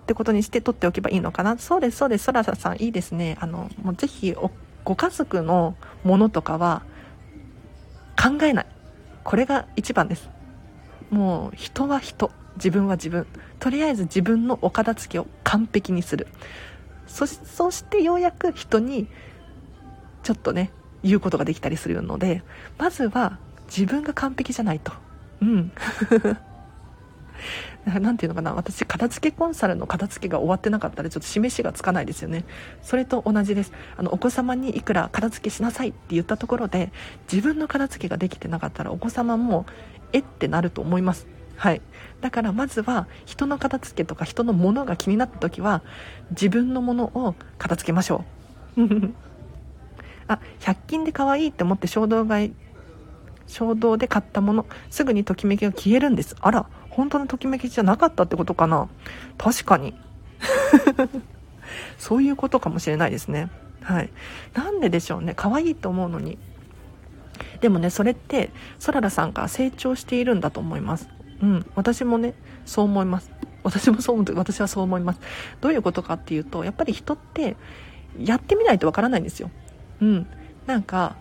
ってことにして取っておけばいいのかな？そうですそうです。そらさんいいですね。あのもうぜひご家族のものとかは考えない。これが一番です。もう人は人。自分は自分。とりあえず自分のお片付けを完璧にする。そそしてようやく人にちょっとね言うことができたりするのでまずは自分が完璧じゃないと。うん。なんていうのかな私片付けコンサルの片付けが終わってなかったらちょっと示しがつかないですよね。それと同じです。あのお子様にいくら片付けしなさいって言ったところで自分の片付けができてなかったらお子様もえってなると思います。はい。だからまずは人の片付けとか人のものが気になった時は自分のものを片付けましょう。あ100均で可愛いって思って衝動買い衝動で買ったものすぐにときめきが消えるんです。あら本当のときめきじゃなかったってことかな。確かに。そういうことかもしれないですね。はい。なんででしょうね。可愛いと思うのに。でもねそれってそららさんが成長しているんだと思います。うん。私もねそう思います。私もそう思う私はそう思います。どういうことかっていうとやっぱり人ってやってみないとわからないんですよ。うん。なんか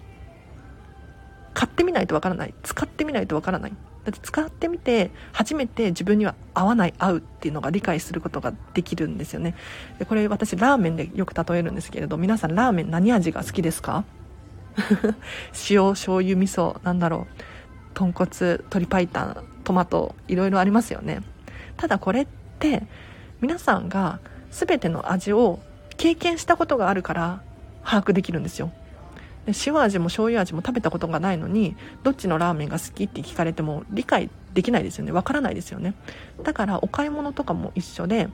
買ってみないとわからない。使ってみないとわからない。だって使ってみて初めて自分には合わない合うっていうのが理解することができるんですよね。でこれ私ラーメンでよく例えるんですけれど皆さんラーメン何味が好きですか？塩醤油味噌なんだろう。豚骨鶏白湯トマトいろいろありますよね。ただこれって皆さんが全ての味を経験したことがあるから把握できるんですよ。で塩味も醤油味も食べたことがないのにどっちのラーメンが好きって聞かれても理解できないですよね。わからないですよね。だからお買い物とかも一緒で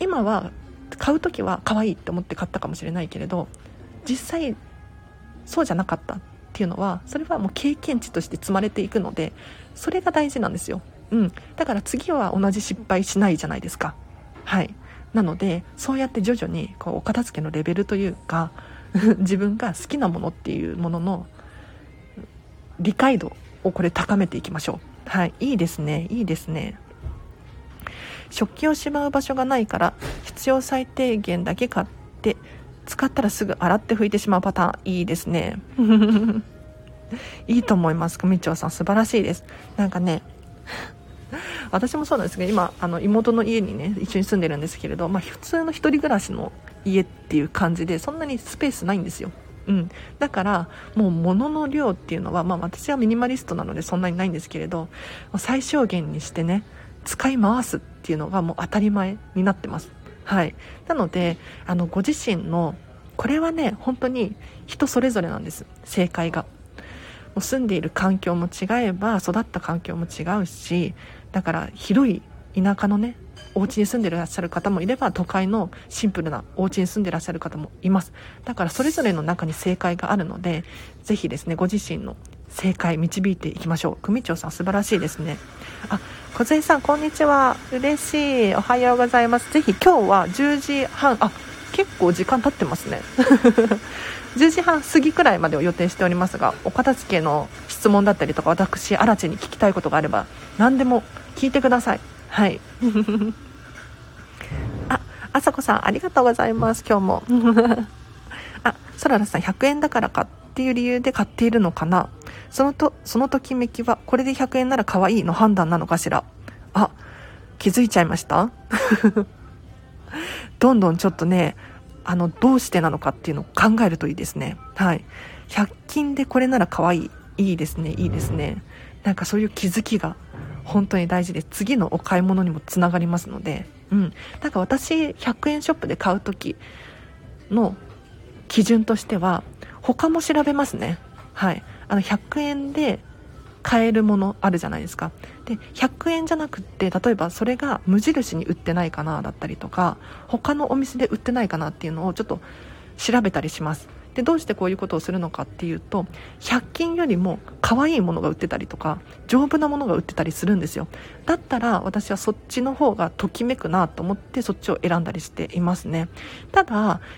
今は買う時は可愛いって思って買ったかもしれないけれど実際そうじゃなかったっていうのはそれはもう経験値として積まれていくのでそれが大事なんですよ、うん、だから次は同じ失敗しないじゃないですか。はい。なのでそうやって徐々にこうお片付けのレベルというか 自分が好きなものっていうものの理解度をこれ高めていきましょう。はいいいですね。いいですね。食器をしまう場所がないから必要最低限だけ買って使ったらすぐ洗って拭いてしまうパターン。いいですね。いいと思います。組長さん素晴らしいです。なんかね私もそうなんですけど今あの妹の家にね一緒に住んでるんですけれど、まあ、普通の1人暮らしの家っていう感じでそんなにスペースないんですよ。うん、だからもう物の量っていうのは、まあ、私はミニマリストなのでそんなにないんですけれど最小限にしてね使い回すっていうのがもう当たり前になってます。はい。なのであのご自身のこれはね本当に人それぞれなんです。正解が。もう住んでいる環境も違えば育った環境も違うしだから広い田舎のねお家に住んでらっしゃる方もいれば都会のシンプルなお家に住んでらっしゃる方もいます。だからそれぞれの中に正解があるのでぜひですねご自身の正解導いていきましょう。組長さん素晴らしいですね。あ小杉さんこんにちは。嬉しい。おはようございます。ぜひ今日は10時半。あ結構時間経ってますね。10時半過ぎくらいまでを予定しておりますがお片付けの質問だったりとか私荒地に聞きたいことがあれば何でも聞いてください。はい。ああさこさんありがとうございます今日も。あそららさん100円だからかっていう理由で買っているのかな？そのとそのときめきはこれで100円なら可愛いの判断なのかしら？あ気づいちゃいました？どんどんちょっとねあのどうしてなのかっていうのを考えるといいですね。はい。100均でこれなら可愛いいいですねいいですね。なんかそういう気づきが本当に大事で次のお買い物にもつながりますのでうん。なんか私100円ショップで買う時の基準としては他も調べますね。はい。あの100円で買えるものあるじゃないですか。で100円じゃなくって例えばそれが無印に売ってないかなだったりとか他のお店で売ってないかなっていうのをちょっと調べたりします。でどうしてこういうことをするのかっていうと100均よりも可愛いものが売ってたりとか丈夫なものが売ってたりするんですよ。だったら私はそっちの方がときめくなと思ってそっちを選んだりしていますね。ただ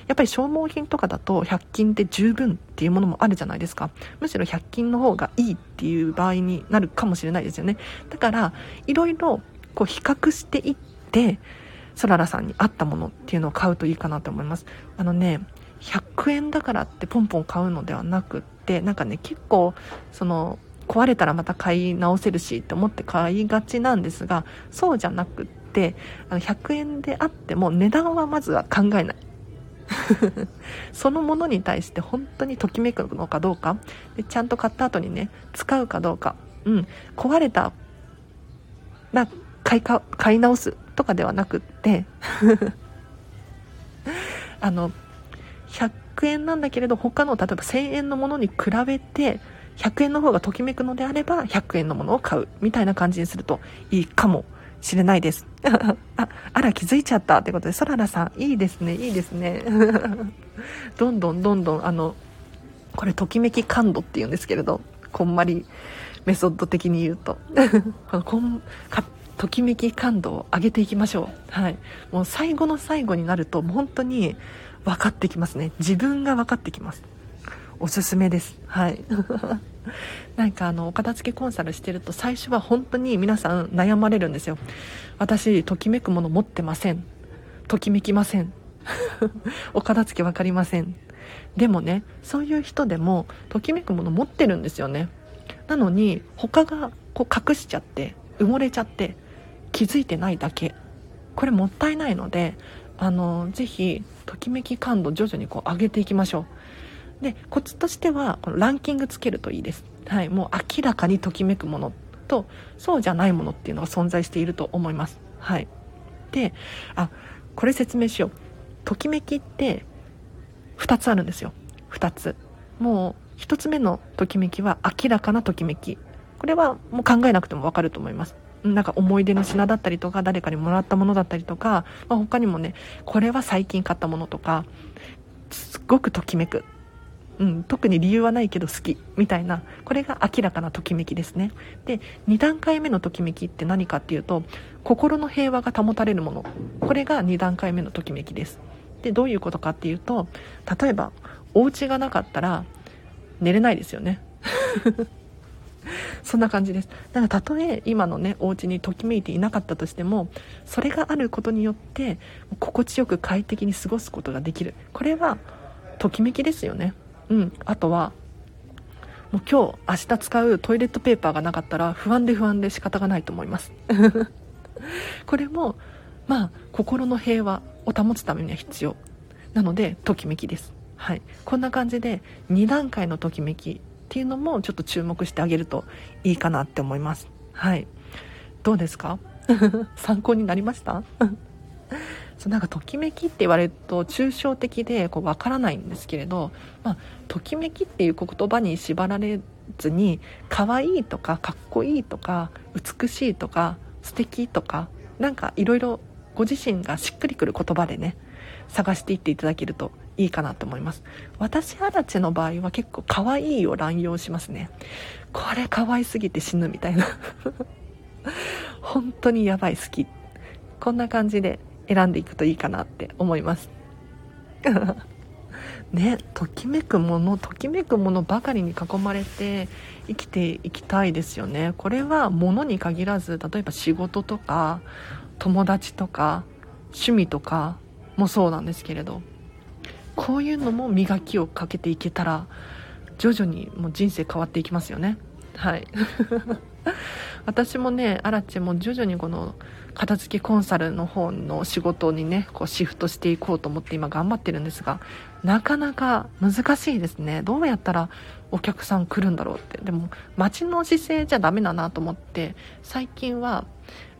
やっぱり消耗品とかだと100均で十分っていうものもあるじゃないですか。むしろ100均の方がいいっていう場合になるかもしれないですよね。だからいろいろこう比較していってそららさんに合ったものっていうのを買うといいかなと思います。あのね100円だからってポンポン買うのではなくってなんかね結構その壊れたらまた買い直せるしって思って買いがちなんですがそうじゃなくってあの100円であっても値段はまずは考えない。そのものに対して本当にときめくのかどうか。でちゃんと買った後にね使うかどうか、うん、壊れたら買い買い直すとかではなくって。あの100円なんだけれど他の例えば1000円のものに比べて100円の方がときめくのであれば100円のものを買うみたいな感じにするといいかもしれないです。ああら気づいちゃったってことでそららさんいいですねいいですね。どんどんどんどんあのこれときめき感度っていうんですけれどこんまりメソッド的に言うと。こんときめき感度を上げていきましょう。はい。もう最後の最後になると本当に分かってきますね。自分が分かってきます。おすすめです。はい。なんかあのお片付けコンサルしてると最初は本当に皆さん悩まれるんですよ。私ときめくもの持ってません。ときめきません。お片付け分かりません。でもねそういう人でもときめくもの持ってるんですよね。なのに他がこう隠しちゃって埋もれちゃって気づいてないだけ。これもったいないのであのぜひときめき感度徐々にこう上げていきましょう。でコツとしてはこのランキングつけるといいです、はい、もう明らかにときめくものとそうじゃないものっていうのが存在していると思います。はい。であこれ説明しよう。ときめきって2つあるんですよ。2つ。もう1つ目のときめきは明らかなときめき。これはもう考えなくてもわかると思います。なんか思い出の品だったりとか誰かにもらったものだったりとか、まあ、他にもねこれは最近買ったものとかすっごくときめく、うん、特に理由はないけど好きみたいなこれが明らかなときめきですね。で2段階目のときめきって何かっていうと心の平和が保たれるもの。これが2段階目のときめきです。でどういうことかっていうと例えばお家がなかったら寝れないですよね。そんな感じです。だからたとえ今のねお家にときめいていなかったとしてもそれがあることによって心地よく快適に過ごすことができる。これはときめきですよね。うん。あとはもう今日明日使うトイレットペーパーがなかったら不安で不安で仕方がないと思います。これもまあ心の平和を保つためには必要。なのでときめきです。はい。こんな感じで2段階のときめきっていうのもちょっと注目してあげるといいかなって思います。はい。どうですか？参考になりました？そうなんかときめきって言われると抽象的でこう分からないんですけれど、まあ、ときめきっていう言葉に縛られずに可愛いとかかっこいいとか美しいとか素敵とかなんかいろいろご自身がしっくりくる言葉でね探していっていただけるといいかなと思います。私アラチェの場合は結構可愛いを乱用しますね。これ可愛すぎて死ぬみたいな。本当にやばい好き。こんな感じで選んでいくといいかなって思います。ねときめくものときめくものばかりに囲まれて生きていきたいですよね。これは物に限らず例えば仕事とか友達とか趣味とかもそうなんですけれどこういうのも磨きをかけていけたら徐々にもう人生変わっていきますよね。はい。私もねアラチェも徐々にこの片付けコンサルの方の仕事にねこうシフトしていこうと思って今頑張ってるんですがなかなか難しいですね。どうやったらお客さん来るんだろうって。でも待ちの姿勢じゃダメだなと思って最近は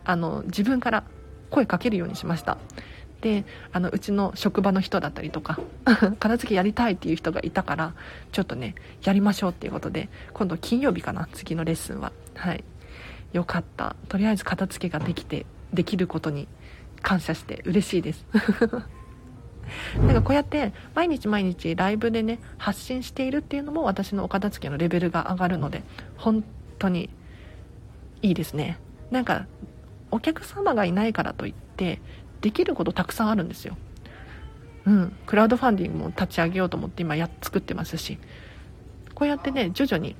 あの自分から声かけるようにしましたであのうちの職場の人だったりとか 片付けやりたいっていう人がいたからちょっとねやりましょうっていうことで今度金曜日かな次のレッスンは。はい。よかった。とりあえず片付けができてできることに感謝して嬉しいです。なんかこうやって毎日毎日ライブでね発信しているっていうのも私のお片付けのレベルが上がるので本当にいいですね。なんかお客様がいないからといってできることたくさんあるんですよ。うん。クラウドファンディングも立ち上げようと思って今や作ってますし。こうやってね徐々に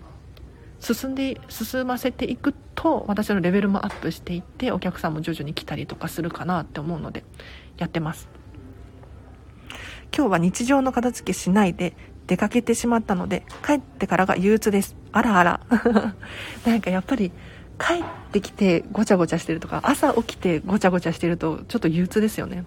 進んで進ませていくと私のレベルもアップしていってお客さんも徐々に来たりとかするかなって思うのでやってます。今日は日常の片付けしないで出かけてしまったので帰ってからが憂鬱です。あらあら。なんかやっぱり帰ってきてごちゃごちゃしてるとか朝起きてごちゃごちゃしてるとちょっと憂鬱ですよね。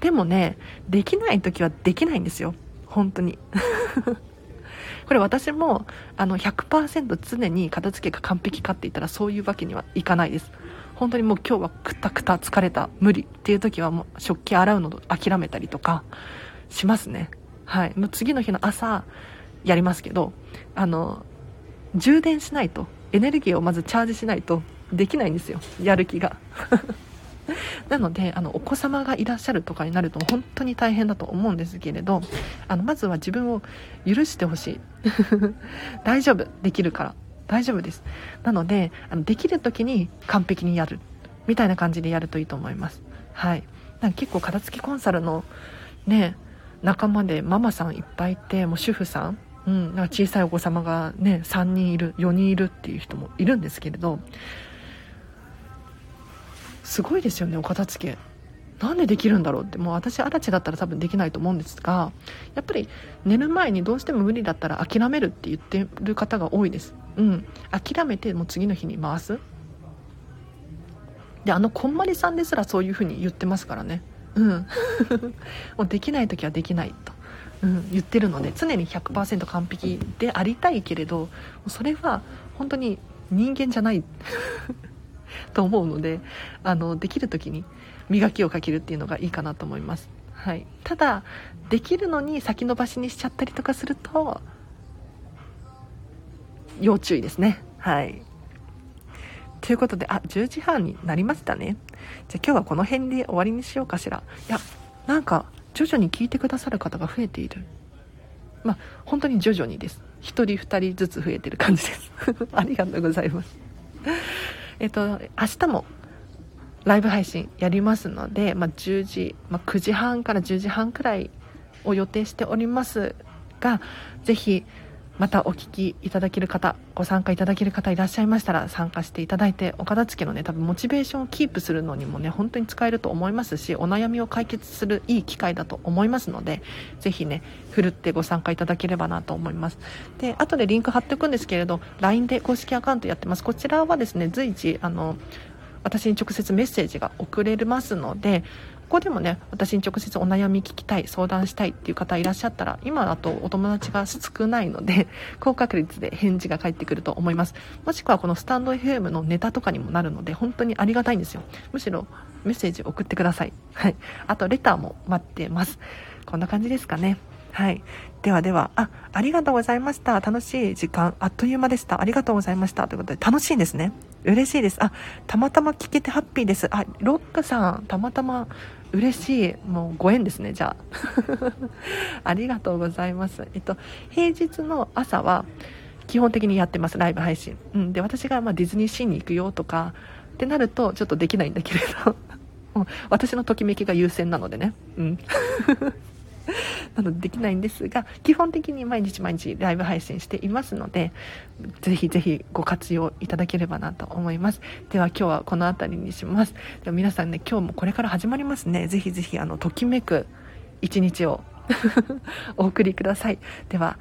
でもねできない時はできないんですよ。本当に。これ私もあの100%常に片付けが完璧かって言ったらそういうわけにはいかないです。本当にもう今日はくたくた疲れた無理っていう時はもう食器洗うの諦めたりとかしますね。はい。もう次の日の朝やりますけどあの充電しないとエネルギーをまずチャージしないとできないんですよ。やる気が。なのであのお子様がいらっしゃるとかになると本当に大変だと思うんですけれどあのまずは自分を許してほしい。大丈夫。できるから。大丈夫です。なのであのできる時に完璧にやるみたいな感じでやるといいと思います。はい。なんか結構片付きコンサルのね仲間でママさんいっぱいいてもう主婦さん。うん、なんか小さいお子様がね3人いる4人いるっていう人もいるんですけれどすごいですよねお片付け。なんでできるんだろうってもう私アラチだったら多分できないと思うんですがやっぱり寝る前にどうしても無理だったら諦めるって言ってる方が多いです。うん。諦めてもう次の日に回す。であのこんまりさんですらそういう風に言ってますからね。うん。もうできない時はできないと。うん、言ってるので常に100%完璧でありたいけれどそれは本当に人間じゃない と思うのであのできる時に磨きをかけるっていうのがいいかなと思います、はい、ただできるのに先延ばしにしちゃったりとかすると要注意ですね。はい。ということであ10時半になりましたね。じゃあ今日はこの辺で終わりにしようかしら。いやなんか徐々に聞いてくださる方が増えている。まあ本当に徐々にです。1人2人ずつ増えてる感じです。ありがとうございます。えっと明日もライブ配信やりますので、まあ、10時、まあ、9時半から10時半くらいを予定しておりますがぜひまたお聞きいただける方ご参加いただける方いらっしゃいましたら参加していただいてお片付けのね多分モチベーションをキープするのにもね本当に使えると思いますしお悩みを解決するいい機会だと思いますのでぜひねふるってご参加いただければなと思います。で後でリンク貼っておくんですけれど LINE で公式アカウントやってます。こちらはですね随時あの私に直接メッセージが送れますのでここでもね私に直接お悩み聞きたい相談したいっていう方いらっしゃったら今だとお友達が少ないので 高確率で返事が返ってくると思いますもしくはこのスタンド FM のネタとかにもなるので本当にありがたいんですよむしろメッセージ送ってくださいはいあとレターも待ってますこんな感じですかねはい。ではでは、あ、ありがとうございました。楽しい時間、あっという間でした。ありがとうございました。ということで、楽しいですね。嬉しいです。あ、たまたま聞けてハッピーです。あ、ロックさん、たまたま嬉しい。もうご縁ですね、じゃあ。ありがとうございます。えっと、平日の朝は、基本的にやってます、ライブ配信。うん。で、私がまあディズニーシーに行くよとか、ってなると、ちょっとできないんだけれど、も う私のときめきが優先なのでね。うん。なのでできないんですが、基本的に毎日毎日ライブ配信していますので、ぜひぜひご活用いただければなと思います。では今日はこの辺りにします。では皆さんね、今日もこれから始まりますね。ぜひぜひ、あの、ときめく一日を お送りください。では、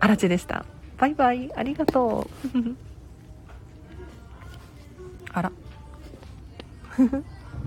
あらちでした。バイバイ。ありがとう。あら。